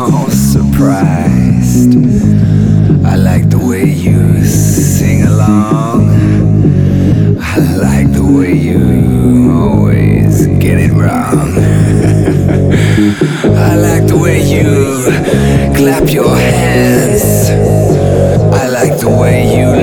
all surprised. I like the way you sing along. I like the way you always get it wrong. I like the way you clap your hands. I like the way you